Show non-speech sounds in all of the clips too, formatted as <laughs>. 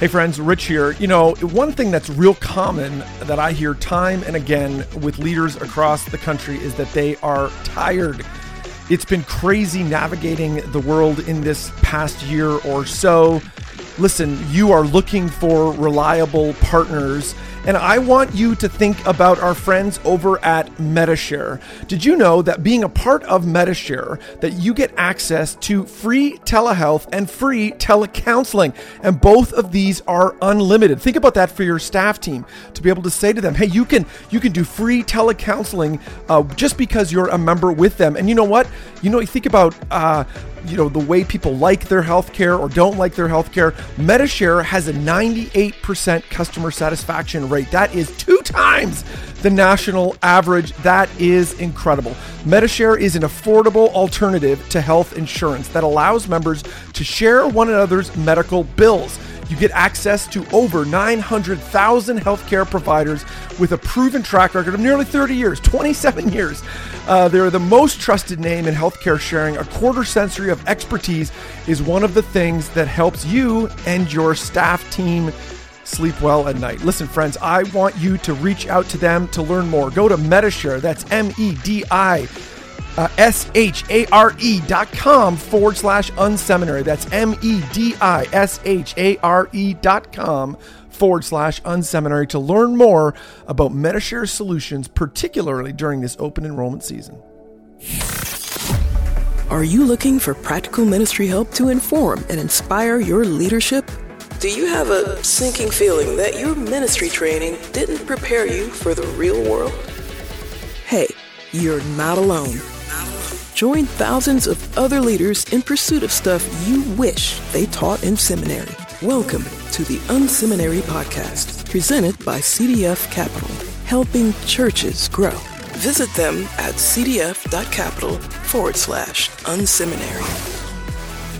Hey friends, Rich here. You know, one thing that's real common that I hear time and again with leaders across the country is that they are tired. It's been crazy navigating the world in this past year or so. Listen, you are looking for reliable partners and I want you to think about our friends over at Medi-Share. Did you know that being a part of Medi-Share, that you get access to free telehealth and free telecounseling, and both of these are unlimited. Think about that for your staff team to be able to say to them, "Hey, you can you can do free telecounseling uh, just because you're a member with them." And you know what? You know, you think about uh, you know the way people like their healthcare or don't like their healthcare. Medi-Share has a 98% customer satisfaction rate. That is two times the national average. That is incredible. Medi-Share is an affordable alternative to health insurance that allows members to share one another's medical bills. You get access to over 900,000 healthcare providers with a proven track record of nearly 30 years, 27 years. Uh, they're the most trusted name in healthcare sharing. A quarter century of expertise is one of the things that helps you and your staff team sleep well at night. Listen, friends, I want you to reach out to them to learn more. Go to Medi-Share, that's M E D I uh, S H A R E dot com forward slash unseminary. That's M E D I S H A R E dot com forward slash unseminary to learn more about Medi-Share solutions, particularly during this open enrollment season. Are you looking for practical ministry help to inform and inspire your leadership? Do you have a sinking feeling that your ministry training didn't prepare you for the real world? Hey, you're not alone. Join thousands of other leaders in pursuit of stuff you wish they taught in seminary. Welcome to the Unseminary Podcast, presented by CDF Capital, helping churches grow. Visit them at cdf.capital forward slash unseminary.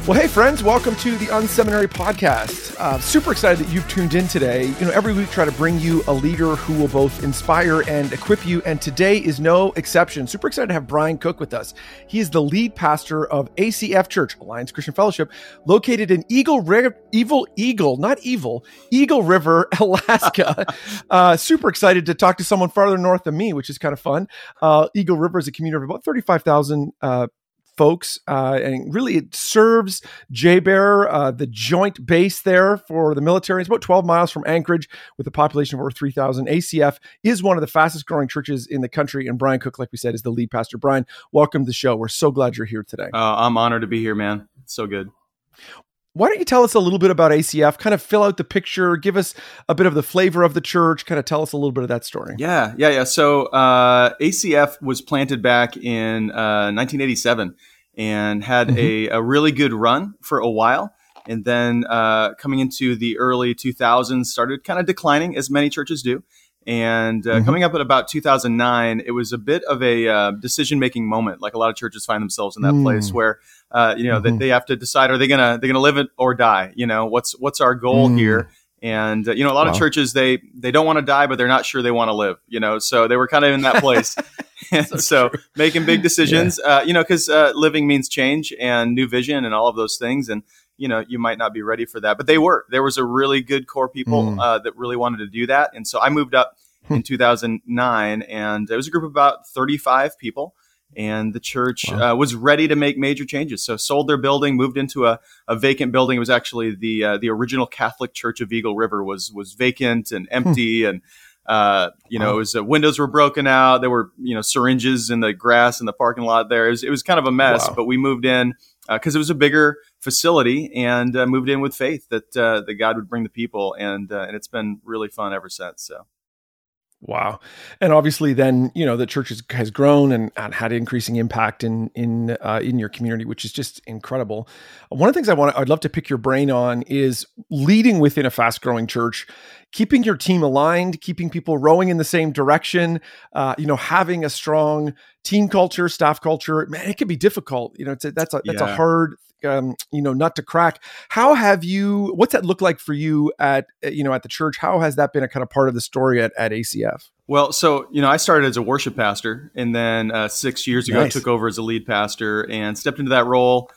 Well, hey, friends, welcome to the Unseminary Podcast. Uh, super excited that you've tuned in today. You know, every week try to bring you a leader who will both inspire and equip you, and today is no exception. Super excited to have Brian Cook with us. He is the lead pastor of ACF Church, Alliance Christian Fellowship, located in Eagle River, Evil Eagle, not evil, Eagle River, <laughs> Alaska. <laughs> uh, super excited to talk to someone farther north than me, which is kind of fun. Uh, Eagle River is a community of about 35,000 uh, folks. Uh, and really, it serves JBER, uh, the joint base there for the military. It's about 12 miles from Anchorage with a population of over 3,000. ACF is one of the fastest growing churches in the country. And Brian Cook, like we said, is the lead pastor. Brian, welcome to the show. We're so glad you're here today. Uh, I'm honored to be here, man. It's so good. Why don't you tell us a little bit about ACF? Kind of fill out the picture, give us a bit of the flavor of the church, kind of tell us a little bit of that story. Yeah, yeah, yeah. So uh, ACF was planted back in uh, 1987 and had mm-hmm. a, a, really good run for a while. And then uh, coming into the early 2000s, started kind of declining, as many churches do. And uh, mm-hmm. coming up at about 2009, it was a bit of a uh, decision making moment. Like a lot of churches find themselves in that mm. place where uh, you know mm-hmm. they, they have to decide: are they gonna they gonna live it or die? You know, what's what's our goal mm. here? And uh, you know, a lot wow. of churches they they don't want to die, but they're not sure they want to live. You know, so they were kind of in that place. <laughs> and so, so making big <laughs> decisions, yeah. uh, you know, because uh, living means change and new vision and all of those things. And you know, you might not be ready for that, but they were. There was a really good core people mm. uh, that really wanted to do that, and so I moved up hmm. in 2009, and it was a group of about 35 people. And the church wow. uh, was ready to make major changes. So sold their building, moved into a, a vacant building. It was actually the uh, the original Catholic Church of Eagle River was was vacant and hmm. empty, and uh, you know, it was uh, windows were broken out. There were you know syringes in the grass in the parking lot. There, it was, it was kind of a mess. Wow. But we moved in because uh, it was a bigger facility and uh, moved in with faith that uh, that God would bring the people, and uh, and it's been really fun ever since. So. Wow. And obviously then, you know, the church has, has grown and, and, had increasing impact in in uh, in your community, which is just incredible. One of the things I want I'd love to pick your brain on is leading within a fast growing church, keeping your team aligned, keeping people rowing in the same direction, uh, you know, having a strong team culture, staff culture. Man, it can be difficult. You know, it's a, that's a that's yeah. a hard um, you know nut to crack how have you what's that look like for you at you know at the church how has that been a kind of part of the story at, at acf well so you know i started as a worship pastor and then uh, six years ago nice. took over as a lead pastor and stepped into that role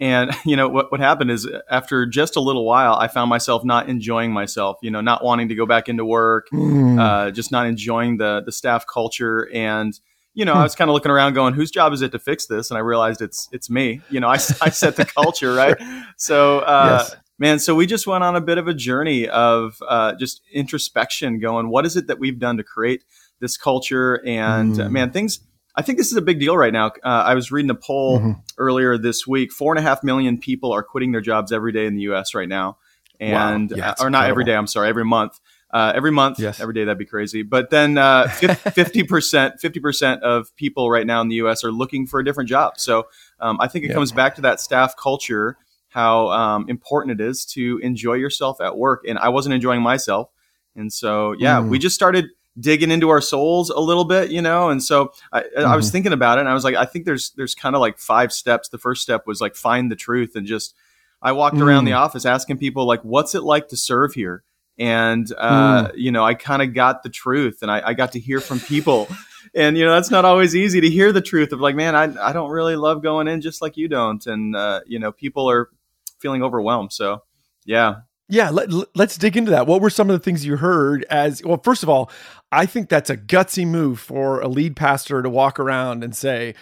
and <laughs> you know what what happened is after just a little while, I found myself not enjoying myself. You know, not wanting to go back into work, mm. uh, just not enjoying the the staff culture, and you know, I hmm. was kind of looking around, going, "Whose job is it to fix this?" And I realized it's it's me. You know, I, I set the <laughs> culture, right? So, uh, yes. man, so we just went on a bit of a journey of uh, just introspection, going, "What is it that we've done to create this culture?" And mm. man, things I think this is a big deal right now. Uh, I was reading a poll mm-hmm. earlier this week. Four and a half million people are quitting their jobs every day in the U.S. right now, and wow. yeah, uh, or not every day. I'm sorry, every month. Uh, every month, yes. every day that'd be crazy. But then uh, <laughs> fifty percent, fifty percent of people right now in the U.S. are looking for a different job. So um, I think it yep. comes back to that staff culture, how um, important it is to enjoy yourself at work. And I wasn't enjoying myself, and so yeah, mm. we just started digging into our souls a little bit, you know. And so I, mm-hmm. I was mm-hmm. thinking about it, and I was like, I think there's there's kind of like five steps. The first step was like find the truth, and just I walked mm. around the office asking people like, what's it like to serve here? And uh, mm. you know, I kind of got the truth, and I, I got to hear from people. and you know that's not always easy to hear the truth of like man i, I don't really love going in just like you don't and uh, you know people are feeling overwhelmed so yeah yeah, let, us dig into that. What were some of the things you heard as well? First of all, I think that's a gutsy move for a lead pastor to walk around and say,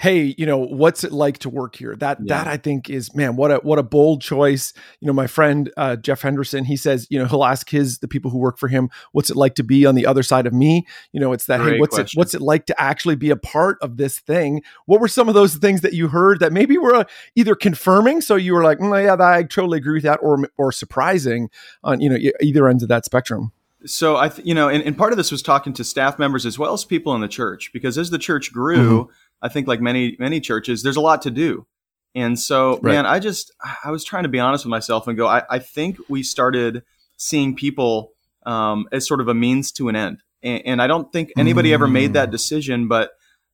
hey, you know, what's it like to work here? That yeah. that I think is man, what a what a bold choice. You know, my friend uh, Jeff Henderson, he says, you know, he'll ask his the people who work for him, what's it like to be on the other side of me? You know, it's that Great hey, what's question. it what's it like to actually be a part of this thing? What were some of those things that you heard that maybe were uh, either confirming, so you were like, mm, yeah, I totally agree with that, or or surprising on you know either ends of that spectrum? So I, th- you know, and, and, part of this was talking to staff members as well as people in the church, because as the church grew, mm-hmm. I think like many many churches, there's a lot to do. And so, right. man, I just I was trying to be honest with myself and go. I, I think we started seeing people um, as sort of a means to an end, and, and I don't think anybody mm. ever made that mm. decision. But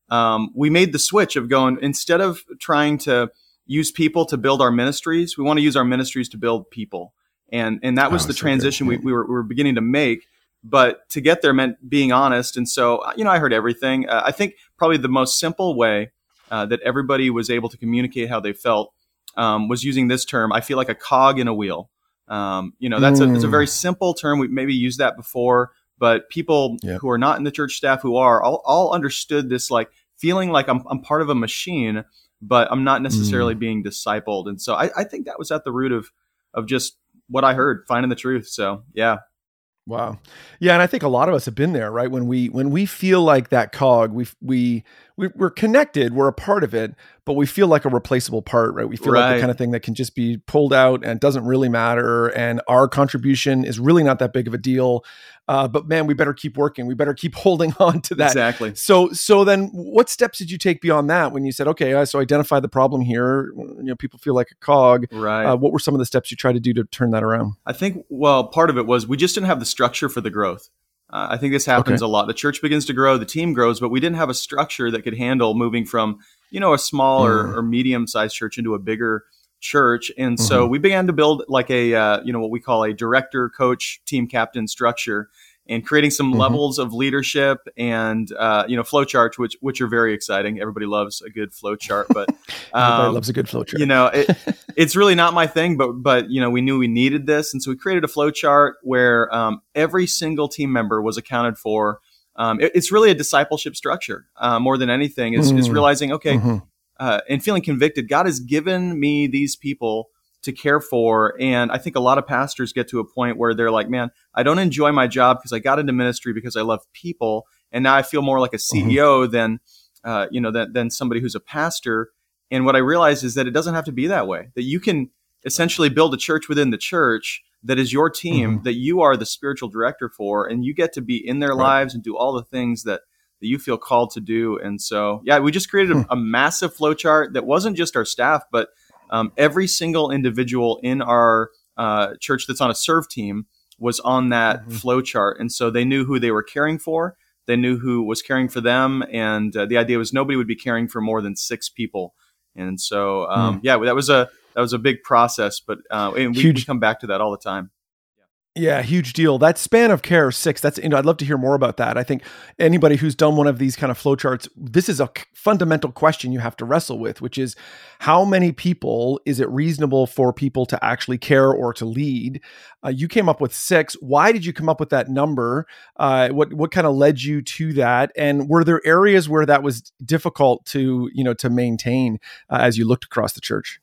um, we made the switch of going instead of trying to use people to build our ministries, we want to use our ministries to build people. And and that was oh, the transition we, we, were, we were beginning to make but to get there meant being honest. And so, you know, I heard everything. Uh, I think probably the most simple way uh, that everybody was able to communicate how they felt um, was using this term. I feel like a cog in a wheel. Um, you know, that's mm. a, it's a very simple term. We maybe used that before, but people yep. who are not in the church staff who are all, all understood this like feeling like I'm, I'm part of a machine, but I'm not necessarily mm. being discipled. And so I, I think that was at the root of of just what I heard, finding the truth. So yeah. Wow. Yeah, and I think a lot of us have been there, right? When we when we feel like that cog, we we we, are connected, we're a part of it, but we feel like a replaceable part, right? We feel right. like the kind of thing that can just be pulled out and doesn't really matter, and our contribution is really not that big of a deal. Uh, but man, we better keep working. We better keep <laughs> holding on to that. Exactly. So, so then, what steps did you take beyond that when you said, okay, so identify the problem here? You know, people feel like a cog. Right. Uh, what were some of the steps you tried to do to turn that around? I think, well, part of it was we just didn't have the structure for the growth. Uh, I think this happens okay. a lot. The church begins to grow, the team grows, but we didn't have a structure that could handle moving from, you know, a small mm. or, or medium sized church into a bigger church. And mm-hmm. so we began to build like a, uh, you know, what we call a director, coach, team captain structure and creating some mm-hmm. levels of leadership and uh, you know flowcharts, which which are very exciting. Everybody loves a good flowchart, but <laughs> um, loves a good flowchart. You know, it, <laughs> it's really not my thing, but but you know, we knew we needed this, and so we created a flowchart where um, every single team member was accounted for. Um, it, it's really a discipleship structure uh, more than anything. Is, mm. is realizing okay, mm-hmm. uh, and feeling convicted. God has given me these people to care for. And I think a lot of pastors get to a point where they're like, man, I don't enjoy my job because I got into ministry because I love people. And now I feel more like a CEO mm-hmm. than, uh, you know, than, than somebody who's a pastor. And what I realized is that it doesn't have to be that way, that you can essentially build a church within the church that is your team, mm-hmm. that you are the spiritual director for, and you get to be in their right. lives and do all the things that, that you feel called to do. And so, yeah, we just created a, hmm. a massive flowchart that wasn't just our staff, but um, every single individual in our uh, church that's on a serve team was on that mm-hmm. flow chart. And so they knew who they were caring for. They knew who was caring for them. And uh, the idea was nobody would be caring for more than six people. And so, um, mm. yeah, that was a, that was a big process, but uh, and we, Huge. we come back to that all the time. Yeah, huge deal. That span of care six. That's you know, I'd love to hear more about that. I think anybody who's done one of these kind of flowcharts, this is a fundamental question you have to wrestle with, which is how many people is it reasonable for people to actually care or to lead? Uh, you came up with six. Why did you come up with that number? Uh, what what kind of led you to that? And were there areas where that was difficult to you know to maintain uh, as you looked across the church?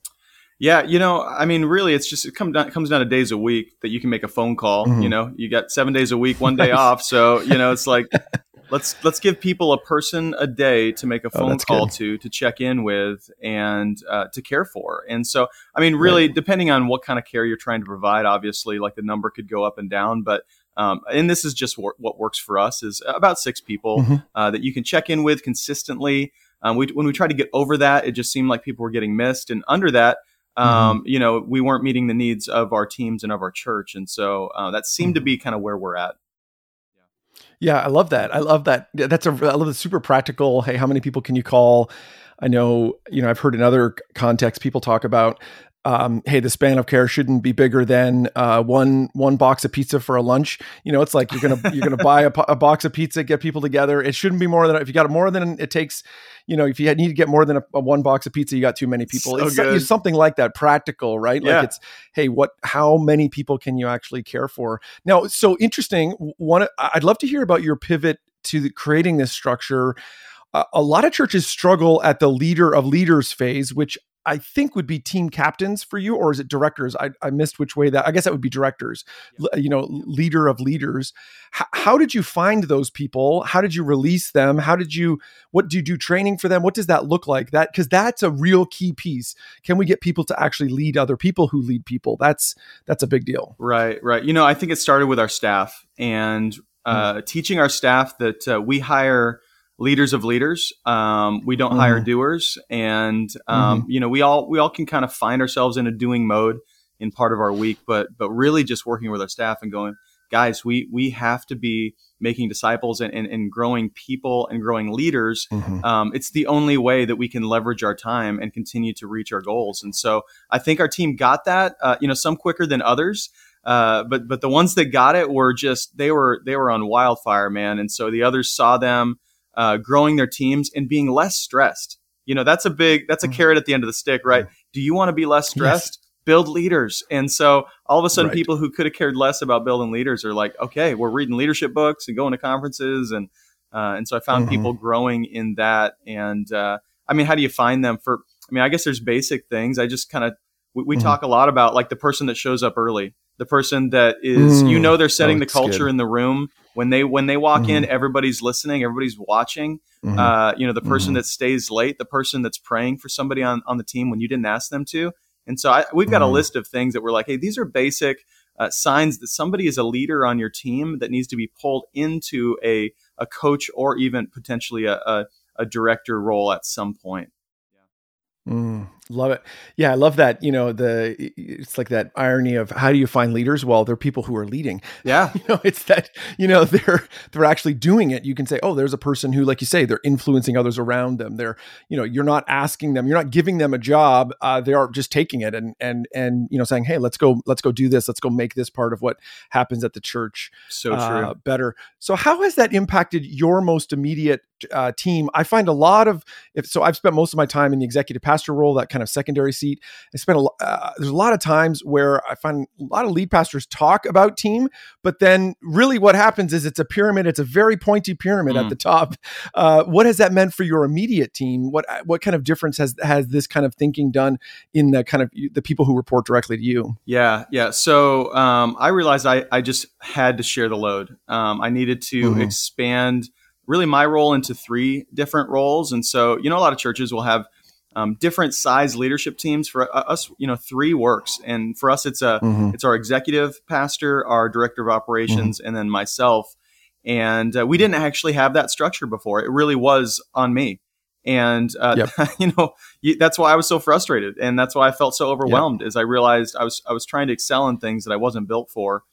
Yeah, you know, I mean, really, it's just it comes down, comes down to days a week that you can make a phone call. Mm-hmm. You know, you got seven days a week, one day <laughs> off, so you know, it's like <laughs> let's let's give people a person a day to make a oh, phone oh, call good. to to check in with and uh, to care for. And so, I mean, really, right. depending on what kind of care you're trying to provide, obviously, like the number could go up and down, but. Um, and this is just what, what works for us is about six people mm-hmm. uh, that you can check in with consistently. Um, we, when we tried to get over that, it just seemed like people were getting missed. And under that. Um, mm-hmm. you know, we weren't meeting the needs of our teams and of our church. And so uh, that seemed mm-hmm. to be kind of where we're at. Yeah, Yeah, I love that. I love that. That's a I love the super practical. Hey, how many people can you call? I know, you know, I've heard in other contexts people talk about um, hey, the span of care shouldn't be bigger than uh, one one box of pizza for a lunch. You know, it's like you're gonna you're gonna buy a, a, box of pizza, get people together. It shouldn't be more than if you got more than it takes. You know, if you need to get more than a, a one box of pizza, you got too many people. So it's, it's, something like that, practical, right? Yeah. Like it's hey, what? How many people can you actually care for? Now, so interesting. One, I'd love to hear about your pivot to the, creating this structure. Uh, a lot of churches struggle at the leader of leaders phase, which I think would be team captains for you, or is it directors? I, I missed which way that. I guess that would be directors. Yeah. You know, leader of leaders. H- how did you find those people? How did you release them? How did you? What do you do training for them? What does that look like? That because that's a real key piece. Can we get people to actually lead other people who lead people? That's that's a big deal. Right, right. You know, I think it started with our staff and uh, mm. teaching our staff that uh, we hire leaders of leaders. Um, we don't mm-hmm. hire doers, and um, mm-hmm. you know we all we all can kind of find ourselves in a doing mode in part of our week, but but really just working with our staff and going, guys, we we have to be making disciples and, and, and growing people and growing leaders. Mm-hmm. Um, it's the only way that we can leverage our time and continue to reach our goals. And so I think our team got that. Uh, you know, some quicker than others. Uh, but but the ones that got it were just they were they were on wildfire, man. And so the others saw them uh, growing their teams and being less stressed. You know, that's a big, that's a mm-hmm. carrot at the end of the stick, right? Do you want to be less stressed? Yes. Build leaders. And so all of a sudden, right. people who could have cared less about building leaders are like, okay, we're reading leadership books and going to conferences. And, uh, and so I found mm-hmm. people growing in that. And, uh, I mean, how do you find them for, I mean, I guess there's basic things. I just kind of, we, we mm-hmm. talk a lot about like the person that shows up early, the person that is, you mm. know, they're setting oh, the culture good. in the room when they when they walk mm-hmm. in everybody's listening everybody's watching mm-hmm. uh, you know the person mm-hmm. that stays late the person that's praying for somebody on, on the team when you didn't ask them to and so I, we've got a mm-hmm. list of things that we're like hey these are basic uh, signs that somebody is a leader on your team that needs to be pulled into a, a coach or even potentially a, a, a director role at some point Mm, love it. Yeah, I love that. You know, the it's like that irony of how do you find leaders? Well, they're people who are leading. <laughs> Yeah. You know, it's that, you know, they're they're actually doing it. You can say, "Oh, there's a person who like you say, they're influencing others around them. They're, you know, you're not asking them, you're not giving them a job. Uh, they are just taking it and and and you know, saying, "Hey, let's go let's go do this. Let's go make this part of what happens at the church so uh, better." So how has that impacted your most immediate uh, team, I find a lot of if so. I've spent most of my time in the executive pastor role, that kind of secondary seat. I spent a uh, there's a lot of times where I find a lot of lead pastors talk about team, but then really what happens is it's a pyramid. It's a very pointy pyramid mm. at the top. Uh, what has that meant for your immediate team? What what kind of difference has has this kind of thinking done in the kind of the people who report directly to you? Yeah, yeah. So um, I realized I I just had to share the load. Um, I needed to mm-hmm. expand really my role into three different roles. And so, you know, a lot of churches will have um, different size leadership teams. For us, you know, three works, and for us, it's a mm-hmm. it's our executive pastor, our director of operations, mm-hmm. and then myself. And uh, we didn't actually have that structure before. It really was on me, and uh, yep. <laughs> you know, that's why I was so frustrated, and that's why I felt so overwhelmed. Yep. As I realized I was I was trying to excel in things that I wasn't built for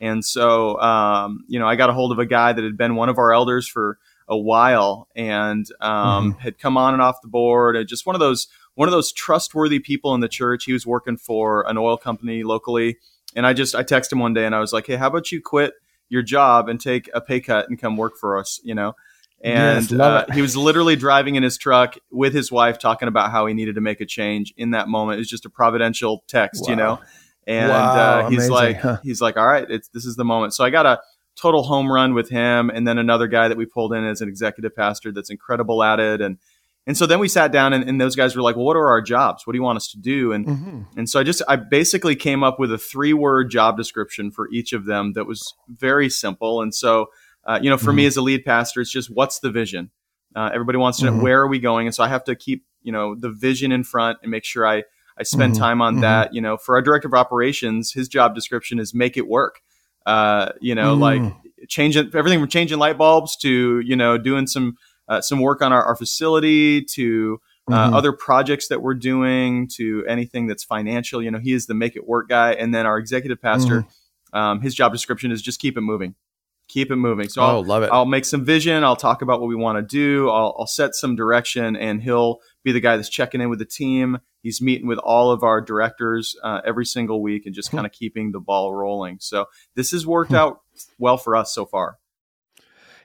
and so, um, you know, I got a hold of a guy that had been one of our elders for a while and um, mm-hmm. had come on and off the board. And just one of those one of those trustworthy people in the church. He was working for an oil company locally, And I just I texted him one day and I was like, hey, how about you quit your job and take a pay cut and come work for us? You know. And Yes, uh, he was literally driving in his truck with his wife, talking about how he needed to make a change in that moment. It was just a providential text, you know. And Wow, uh, he's amazing, like, huh. he's like, all right, it's this is the moment. So I got a total home run with him, and then another guy that we pulled in as an executive pastor that's incredible at it, and and so then we sat down, and, and those guys were like, well, what are our jobs? What do you want us to do? And Mhm. and so I just I basically came up with a three word job description for each of them that was very simple. And so uh, you know, for me as a lead pastor, it's just what's the vision. Uh, everybody wants to know Mhm. where are we going, and so I have to keep you know the vision in front and make sure I I spend Mhm. time on Mhm. that. You know, for our director of operations, his job description is make it work. Uh, you know, Mm. like changing everything from changing light bulbs to you know doing some uh, some work on our, our facility to uh, Mhm. other projects that we're doing to anything that's financial. You know, he is the make it work guy, and then our executive pastor, Mm-hmm. um, his job description is just keep it moving, keep it moving. So Oh, I'll, love it. I'll make some vision. I'll talk about what we want to do. I'll, I'll set some direction, and he'll be the guy that's checking in with the team. He's meeting with all of our directors uh, every single week and Hmm. just kind of keeping the ball rolling. So this has worked out well for us so far.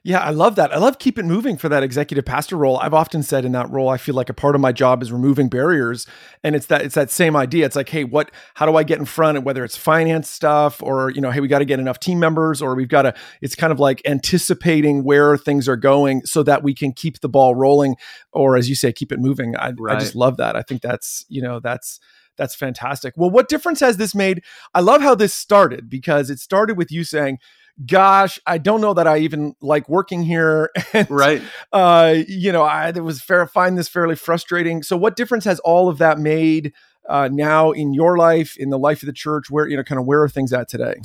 Yeah, I love that. I love keep it moving for that executive pastor role. I've often said in that role, I feel like a part of my job is removing barriers, and it's that it's that same idea. It's like, hey, what? How do I get in front? of Whether it's finance stuff or you know, hey, we got to get enough team members, or we've got to. It's kind of like anticipating where things are going so that we can keep the ball rolling, or as you say, keep it moving. I, I just love that. I think that's you know that's that's fantastic. Well, what difference has this made? I love how this started because it started with you saying gosh, I don't know that I even like working here. <laughs> And, Right. Uh, you know, I it was fair find this fairly frustrating. So what difference has all of that made uh, now in your life, in the life of the church? Where, you know, kind of where are things at today?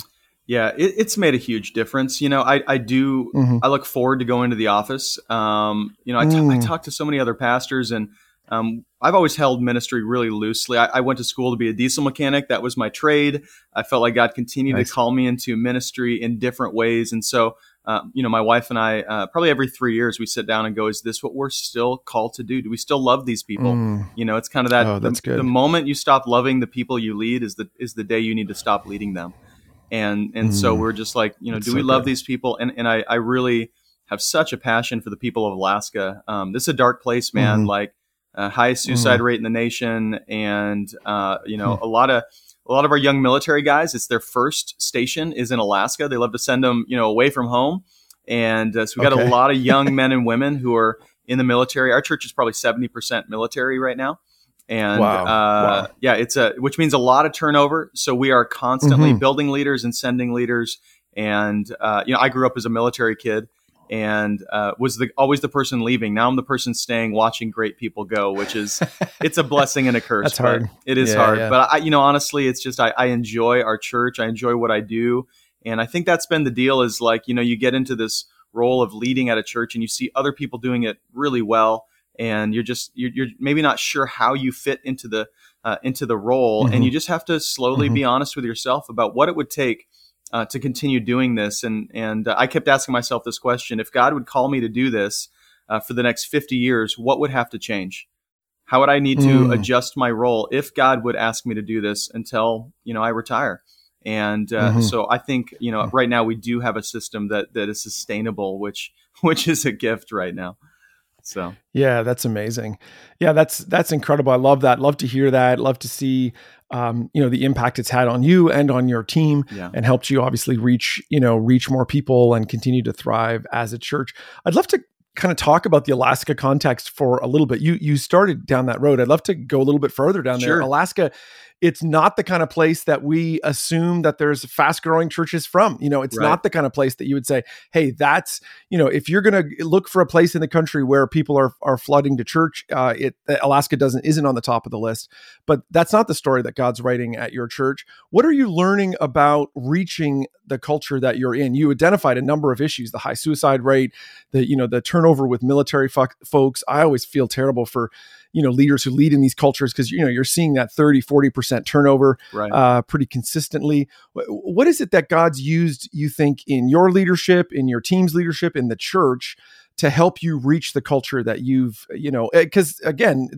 Yeah, it, it's made a huge difference. You know, I, I do, Mhm. I look forward to going to the office. Um, you know, I, t- I Mm. talk to so many other pastors and um, I've always held ministry really loosely. I, I went to school to be a diesel mechanic. That was my trade. I felt like God continued Nice. to call me into ministry in different ways. And so, uh, you know, my wife and I, uh, probably every three years, we sit down and go, is this what we're still called to do? Do we still love these people? Mm. You know, it's kind of that. Oh, that's the, good. the moment you stop loving the people you lead is the is the day you need to stop leading them. And and so Mm. we're just like, you know, That's do so we love good. these people? And and I I really have such a passion for the people of Alaska. Um, this is a dark place, man. Mhm. Like uh, highest suicide Mm-hmm. rate in the nation, and uh, you know, a lot of a lot of our young military guys. It's their first station is in Alaska. They love to send them, you know, away from home. And uh, so we got Okay. a lot of young <laughs> men and women who are in the military. Our church is probably seventy percent military right now, and Wow. Uh, Wow. yeah, it's a which means a lot of turnover. So we are constantly Mhm. building leaders and sending leaders. And uh, you know, I grew up as a military kid and uh, was the always the person leaving. Now I'm the person staying, watching great people go, which is <laughs> it's a blessing and a curse. That's hard. It is Yeah, hard, yeah. but I, you know, honestly, it's just I, I enjoy our church. I enjoy what I do, and I think that's been the deal. Is like you know, you get into this role of leading at a church, and you see other people doing it really well, and you're just you're, you're maybe not sure how you fit into the uh, into the role, Mhm. and you just have to slowly Mhm. be honest with yourself about what it would take uh, to continue doing this. And and uh, I kept asking myself this question: If God would call me to do this uh, for the next fifty years, what would have to change? How would I need to Mm. adjust my role if God would ask me to do this until you know I retire? And uh, Mhm. so I think you know right now we do have a system that that is sustainable, which <laughs> which is a gift right now. So Yeah, that's amazing. Yeah, that's that's incredible. I love that. Love to hear that. Love to see um, you know, the impact it's had on you and on your team yeah, and helped you obviously reach, you know, reach more people and continue to thrive as a church. I'd love to kind of talk about the Alaska context for a little bit. You you started down that road. I'd love to go a little bit further down there. Alaska it's not the kind of place that we assume that there's fast growing churches from. You know, it's Right. not the kind of place that you would say, "Hey, that's you know, if you're going to look for a place in the country where people are are flooding to church, uh, it Alaska doesn't isn't on the top of the list." But that's not the story that God's writing at your church. What are you learning about reaching the culture that you're in? You identified a number of issues: the high suicide rate, the you know the turnover with military fo- folks. I always feel terrible for you know leaders who lead in these cultures because you know you're seeing that 30 40% turnover right. uh, pretty consistently what is it that god's used you think in your leadership in your team's leadership in the church to help you reach the culture that you've you know because again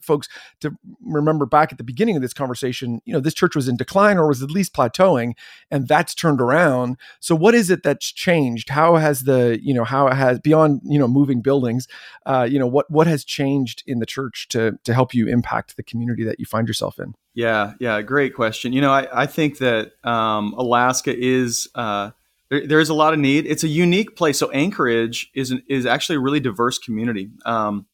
folks to remember back at the beginning of this conversation you know this church was in decline or was at least plateauing and that's turned around. So what is it that's changed? How has the you know how it has beyond you know moving buildings uh, you know what what has changed in the church to to help you impact the community that you find yourself in? Yeah yeah great question. You know i, I think that um, alaska is uh, there, there's a lot of need. It's a unique place. So Anchorage is an, is actually a really diverse community. Um,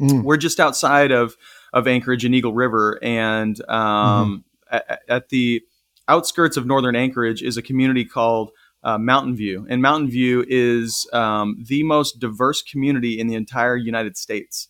mm. We're just outside of of Anchorage and Eagle River, and um, mm-hmm. at, at, the outskirts of northern Anchorage is a community called uh, Mountain View, and Mountain View is um, the most diverse community in the entire United States.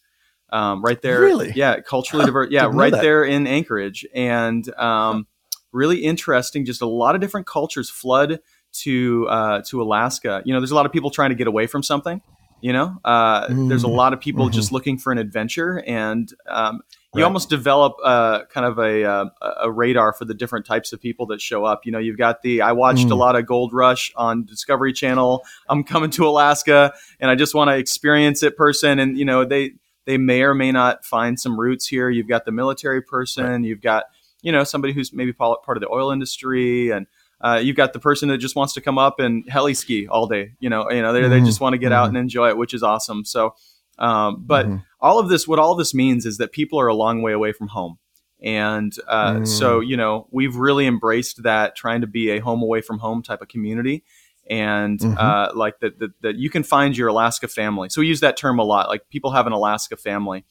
Um, right there, really, yeah, culturally diverse, <laughs> yeah, right there in Anchorage, and um, really interesting. Just a lot of different cultures flood to uh, to Alaska. You know, there's a lot of people trying to get away from something. You know, uh, mm there's a lot of people mm-hmm. just looking for an adventure, and um, you right. almost develop uh, kind of a, uh, a, radar for the different types of people that show up. You know, you've got the I watched mm. a lot of Gold Rush on Discovery Channel. I'm coming to Alaska, and I just want to experience it person. And you know, they they may or may not find some roots here. You've got the military person. Right. You've got you know somebody who's maybe part of the oil industry and uh, you've got the person that just wants to come up and heli ski all day. You know, you know, they, mm-hmm. they just want to get mm-hmm. out and enjoy it, which is awesome. So, um, but mm-hmm. all of this, what all this means is that people are a long way away from home. And uh, mm. so, you know, we've really embraced that, trying to be a home away from home type of community. And mm-hmm. uh, like that, that, that you can find your Alaska family. So we use that term a lot. Like people have an Alaska family.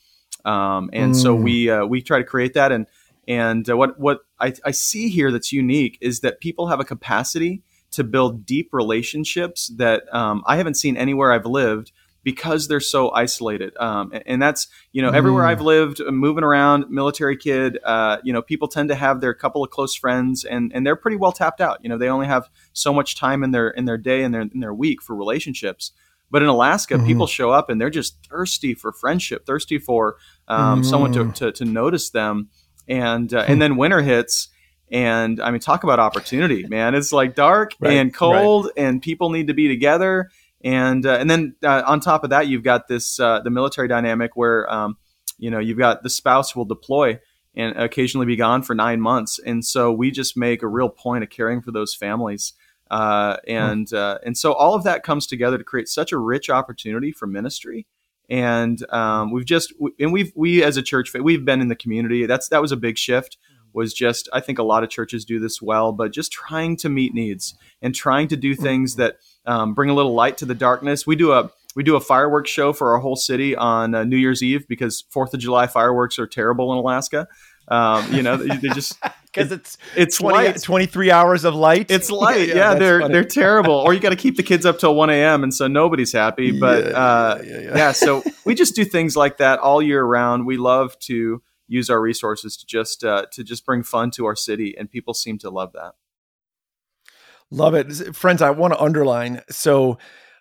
Um, and mm. so we, uh, we try to create that. And, and uh, what what I, I see here that's unique is that people have a capacity to build deep relationships that um, I haven't seen anywhere I've lived because they're so isolated. Um, and, that's, you know, everywhere mm. I've lived, uh, moving around, military kid, uh, you know, people tend to have their couple of close friends and, and they're pretty well tapped out. You know, they only have so much time in their, in their day and their, in their week for relationships. But in Alaska, mm-hmm. people show up and they're just thirsty for friendship, thirsty for um, mm. someone to, to, to notice them and uh, and hmm. then winter hits and i mean talk about opportunity man it's like dark right, and cold right. and people need to be together and uh, and then uh, on top of that you've got this uh, the military dynamic where um, you know you've got the spouse will deploy and occasionally be gone for nine months and so we just make a real point of caring for those families uh, and hmm. and so all of that comes together to create such a rich opportunity for ministry and um, we've just and we've we as a church we've been in the community. That's that was a big shift was just i think a lot of churches do this well but just trying to meet needs and trying to do things that um, bring a little light to the darkness. We do a we do a fireworks show for our whole city on uh, new year's eve because fourth of july fireworks are terrible in alaska. Um, you know, they just <laughs> because it's it's 20, light. 23 hours of light. It's <laughs> light. yeah, yeah, they're funny. they're terrible. Or you <laughs> got to keep the kids up till 1 a.m. and so nobody's happy. But yeah, uh, yeah, yeah, so <laughs> we just do things like that all year round. We love to use our resources to just uh, to just bring fun to our city, and people seem to love that. Love it, friends. I want to underline so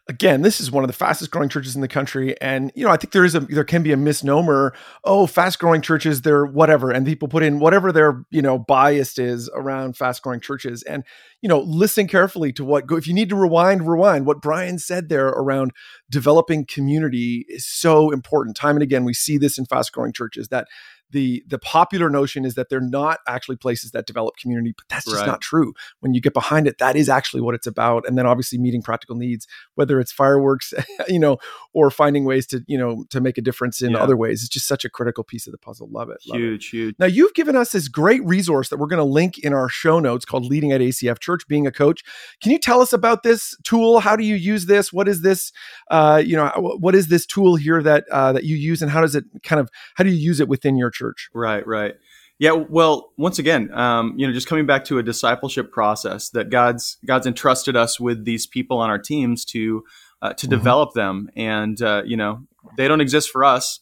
again, this is one of the fastest growing churches in the country. And, you know, I think there is a, there can be a misnomer. Oh, fast growing churches, they're whatever. And people put in whatever their, you know, biased is around fast growing churches. And, you know, listen carefully to what, if you need to rewind, rewind. What Brian said there around developing community is so important. Time and again, we see this in fast growing churches that the the popular notion is that they're not actually places that develop community but that's just right. not true. When you get behind it that is actually what it's about. And then obviously meeting practical needs whether it's fireworks <laughs> you know or finding ways to you know to make a difference in yeah. other ways it's just such a critical piece of the puzzle. Love it love huge it. huge now you've given us this great resource that we're going to link in our show notes called leading at acf church being a coach. Can you tell us about this tool? How do you use this? What is this uh, you know what is this tool here that uh, that you use and how does it kind of how do you use it within your church. Right, right. Yeah, well, once again, um, you know, just coming back to a discipleship process that God's God's entrusted us with these people on our teams to uh, to mm-hmm. develop them, and uh, you know, they don't exist for us;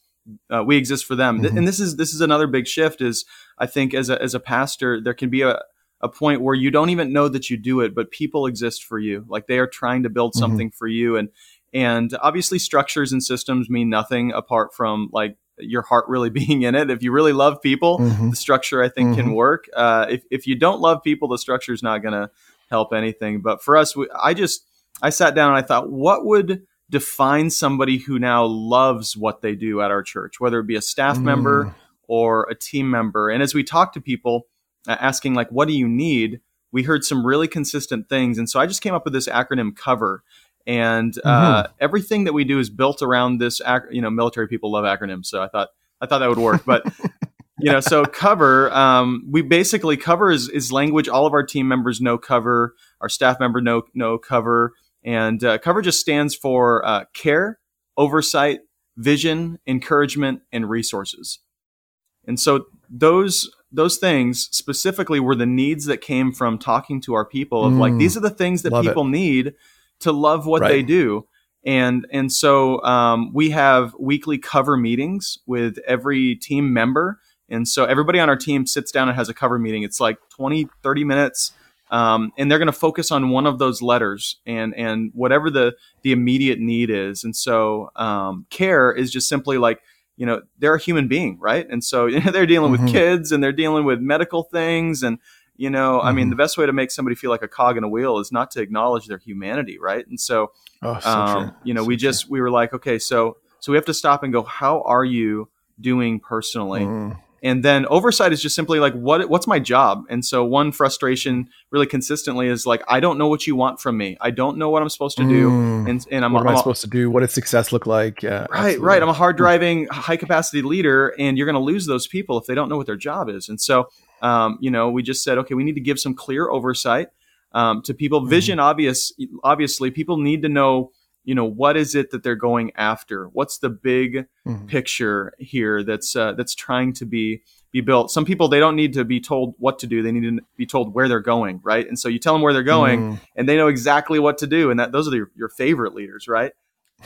uh, we exist for them. Mm-hmm. And this is this is another big shift. Is I think as a as a pastor, there can be a a point where you don't even know that you do it, but people exist for you. Like they are trying to build mm-hmm. something mm-hmm. for you, and and obviously structures and systems mean nothing apart from like your heart really <laughs> being in it. If you really love people, mm-hmm. the structure I think mm-hmm. can work. Uh, if if you don't love people, the structure is not going to help anything. But for us, we, I just I sat down and I thought, what would define somebody who now loves what they do at our church, whether it be a staff mm. member or a team member. And as we talked to people, uh, asking like, "What do you need?" we heard some really consistent things, and so I just came up with this acronym COVER. And uh, mm-hmm. everything that we do is built around this. Ac- you know, military people love acronyms, so I thought I thought that would work. But <laughs> you know, so cover, um, we basically cover is, is language. All of our team members know cover. Our staff member know know cover, and uh, cover just stands for uh, care, oversight, vision, encouragement, and resources. And so those those things specifically were the needs that came from talking to our people of mm, like these are the things that people it. need to love what right. they do. And and so um, we have weekly cover meetings with every team member. And so everybody on our team sits down and has a cover meeting. It's like 20 30 minutes. Um, and they're going to focus on one of those letters and and whatever the the immediate need is. And so um, care is just simply like you know they're a human being right? And so <laughs> they're dealing mm-hmm. with kids and they're dealing with medical things and you know mm-hmm. i mean the mm-hmm. best way to make somebody feel like a cog in a wheel is not to acknowledge their humanity right and so, oh, so um, you know so we just we were like okay so so we have to stop and go how are you doing personally mm. And then oversight is just simply like what what's my job? And so one frustration really consistently is like I don't know what you want from me. I don't know what I'm supposed to do. Mm. And and I'm what am I'm I supposed to do? What does success look like? Yeah. Right, absolutely. right. I'm a hard driving, high capacity leader, and you're going to lose those people if they don't know what their job is. And so, um, you know, we just said, okay, we need to give some clear oversight um, to people. Mm. Vision, obvious, obviously, people need to know you know what is it that they're going after what's the big mm-hmm. picture here that's uh, that's trying to be be built some people they don't need to be told what to do they need to be told where they're going right and so you tell them where they're going mm. and they know exactly what to do and that those are your, your favorite leaders right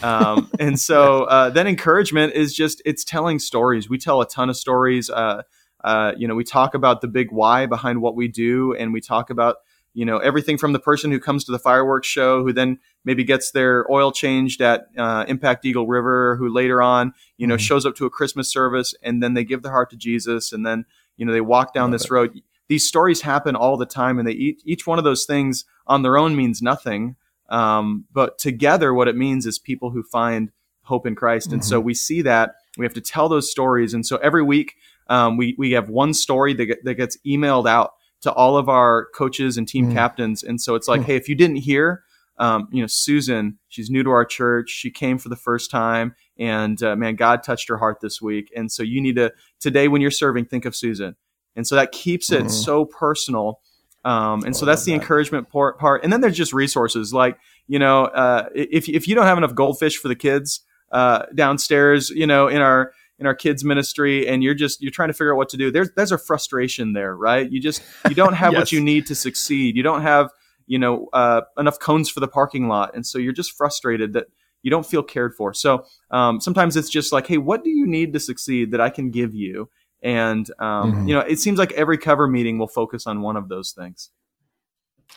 um, <laughs> and so uh, then encouragement is just it's telling stories we tell a ton of stories uh, uh, you know we talk about the big why behind what we do and we talk about you know everything from the person who comes to the fireworks show who then maybe gets their oil changed at uh, impact eagle river who later on you know mm-hmm. shows up to a christmas service and then they give their heart to jesus and then you know they walk down this it. road these stories happen all the time and they each, each one of those things on their own means nothing um, but together what it means is people who find hope in christ mm-hmm. and so mm-hmm. we see that we have to tell those stories and so every week um, we, we have one story that, get, that gets emailed out to all of our coaches and team mm. captains. And so it's like, mm. hey, if you didn't hear, um, you know, Susan, she's new to our church. She came for the first time, and uh, man, God touched her heart this week. And so you need to today when you're serving, think of Susan. And so that keeps it mm. so personal. Um, and so that's the that. encouragement part, part. And then there's just resources like, you know, uh, if, if you don't have enough goldfish for the kids uh, downstairs, you know, in our in our kids ministry and you're just you're trying to figure out what to do there's there's a frustration there right? You just you don't have <laughs> yes. what you need to succeed. You don't have you know uh, enough cones for the parking lot and so you're just frustrated that you don't feel cared for. So um, sometimes it's just like hey what do you need to succeed that i can give you? And um, mm-hmm. you know it seems like every cover meeting will focus on one of those things.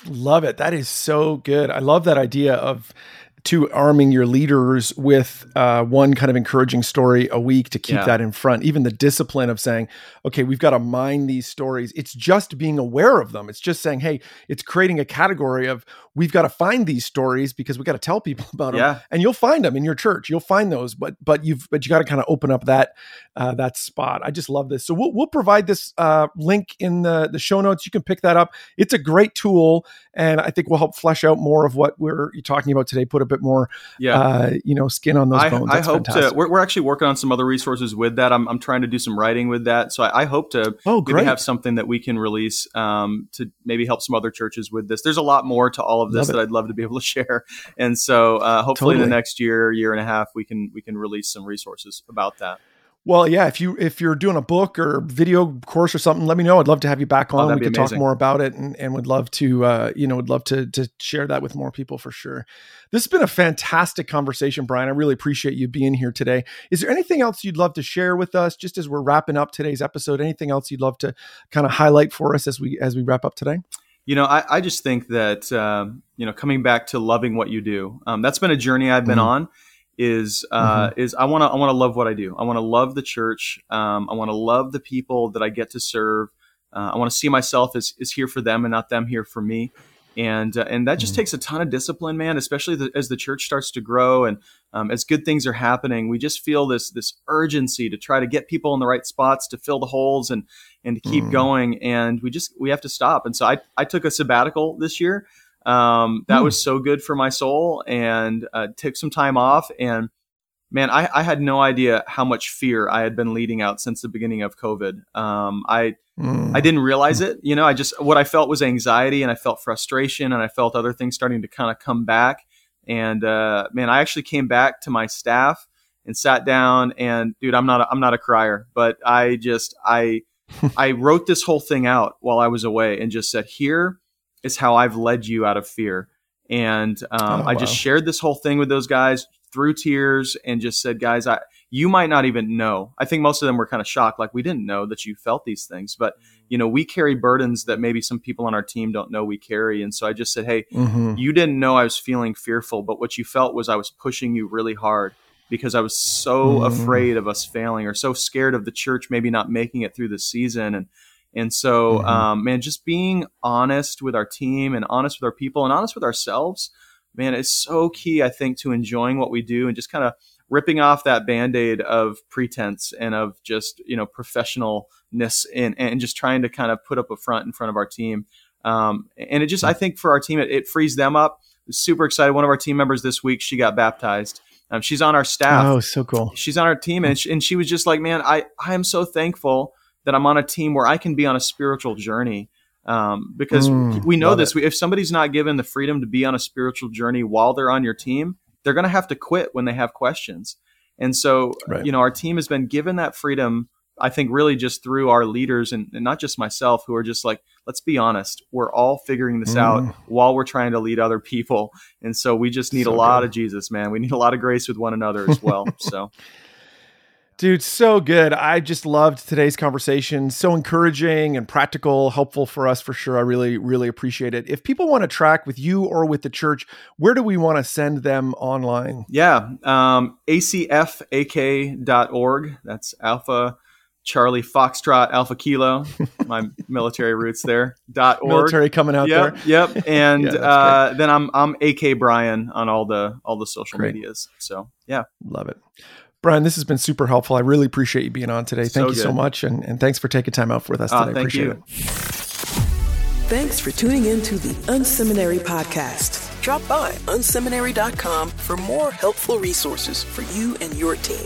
Love it. That is so good. I love that idea of to arming your leaders with uh, one kind of encouraging story a week to keep yeah. that in front. Even the discipline of saying, okay, we've got to mine these stories. It's just being aware of them. It's just saying, hey, it's creating a category of we've got to find these stories because we got to tell people <laughs> about them. Yeah. And you'll find them in your church. You'll find those, but but you've but you got to kind of open up that uh, that spot. I just love this. So we'll we'll provide this uh, link in the the show notes. You can pick that up. It's a great tool, and I think will help flesh out more of what we're talking about today. Put a bit more, yeah. Uh, you know, skin on those I, bones. I hope fantastic. to. We're, we're actually working on some other resources with that. I'm, I'm trying to do some writing with that, so I, I hope to oh, maybe have something that we can release um, to maybe help some other churches with this. There's a lot more to all of this that I'd love to be able to <laughs> share, and so uh, hopefully totally. in the next year, year and a half, we can we can release some resources about that. Well, yeah, if you if you're doing a book or video course or something, let me know. I'd love to have you back oh, on. Oh, we could talk more about it, and, and would love to uh, you know would love to to share that with more people for sure. This has been a fantastic conversation, Brian. I really appreciate you being here today. Is there anything else you'd love to share with us, just as we're wrapping up today's episode? Anything else you'd love to kind of highlight for us as we as we wrap up today? You know, I, I just think that um, you know coming back to loving what you do. Um, that's been a journey I've been mm-hmm. on is uh, mm-hmm. is I want to I want to love what I do. I want to love the church. Um, I want to love the people that I get to serve. Uh, I want to see myself as is here for them and not them here for me. And uh, and that just mm. takes a ton of discipline, man. Especially the, as the church starts to grow and um, as good things are happening, we just feel this this urgency to try to get people in the right spots to fill the holes and and to keep mm. going. And we just we have to stop. And so I I took a sabbatical this year. Um, that mm. was so good for my soul, and uh, took some time off and man, I, I, had no idea how much fear I had been leading out since the beginning of COVID. Um, I mm. I didn't realize it. You know, I just what I felt was anxiety, and I felt frustration, and I felt other things starting to kind of come back. And uh, man, I actually came back to my staff and sat down. And dude, I'm not a, I'm not a crier, but I just I <laughs> I wrote this whole thing out while I was away, and just said, here is how I've led you out of fear. And um, oh, I just shared this whole thing with those guys, through tears and just said, guys, I, you might not even know. I think most of them were kind of shocked, like we didn't know that you felt these things. But you know, we carry burdens that maybe some people on our team don't know we carry. And so I just said, hey, mm-hmm. you didn't know I was feeling fearful, but what you felt was I was pushing you really hard because I was so mm-hmm. afraid of us failing or so scared of the church maybe not making it through the season. And and so, mm-hmm. um, man, just being honest with our team and honest with our people and honest with ourselves man, it's so key, I think, to enjoying what we do and just kind of ripping off that band-aid of pretense and of just, you know, professionalness and, and just trying to kind of put up a front in front of our team. Um, and it just, I think for our team, it, it frees them up. Super excited. One of our team members this week, she got baptized. Um, she's on our staff. Oh, so cool. She's on our team, and she, and she was just like, "Man, I I am so thankful that I'm on a team where I can be on a spiritual journey um, because mm, we know this. We, if somebody's not given the freedom to be on a spiritual journey while they're on your team, they're going to have to quit when they have questions. And so, right. you know, our team has been given that freedom. I think really just through our leaders and, and, not just myself, who are just like, let's be honest, we're all figuring this mm. out while we're trying to lead other people. And so we just need so a lot good. of Jesus, man. We need a lot of grace with one another as well. so <laughs> Dude, so good. I just loved today's conversation. So encouraging and practical, helpful for us for sure. I really, really appreciate it. If people want to track with you or with the church, where do we want to send them online? Yeah, um, acfak.org. That's Alpha Charlie Foxtrot Alpha Kilo, <laughs> my military roots there. Dot org. Military coming out yep, there. Yep. <laughs> And yeah, uh, then I'm I'm AK Brian on all the all the social great. medias. So yeah, love it. Brian, this has been super helpful. I really appreciate you being on today. Thank so you good. so much. And, and thanks for taking time out with us uh, today. Thank appreciate you. it. Thanks for tuning in to the Unseminary Podcast. Drop by unseminary.com for more helpful resources for you and your team.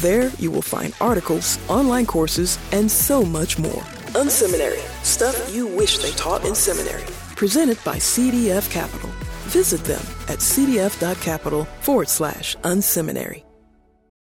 There you will find articles, online courses, and so much more. Unseminary, stuff you wish they taught in seminary. Presented by CDF Capital. Visit them at cdf.capital forward slash unseminary.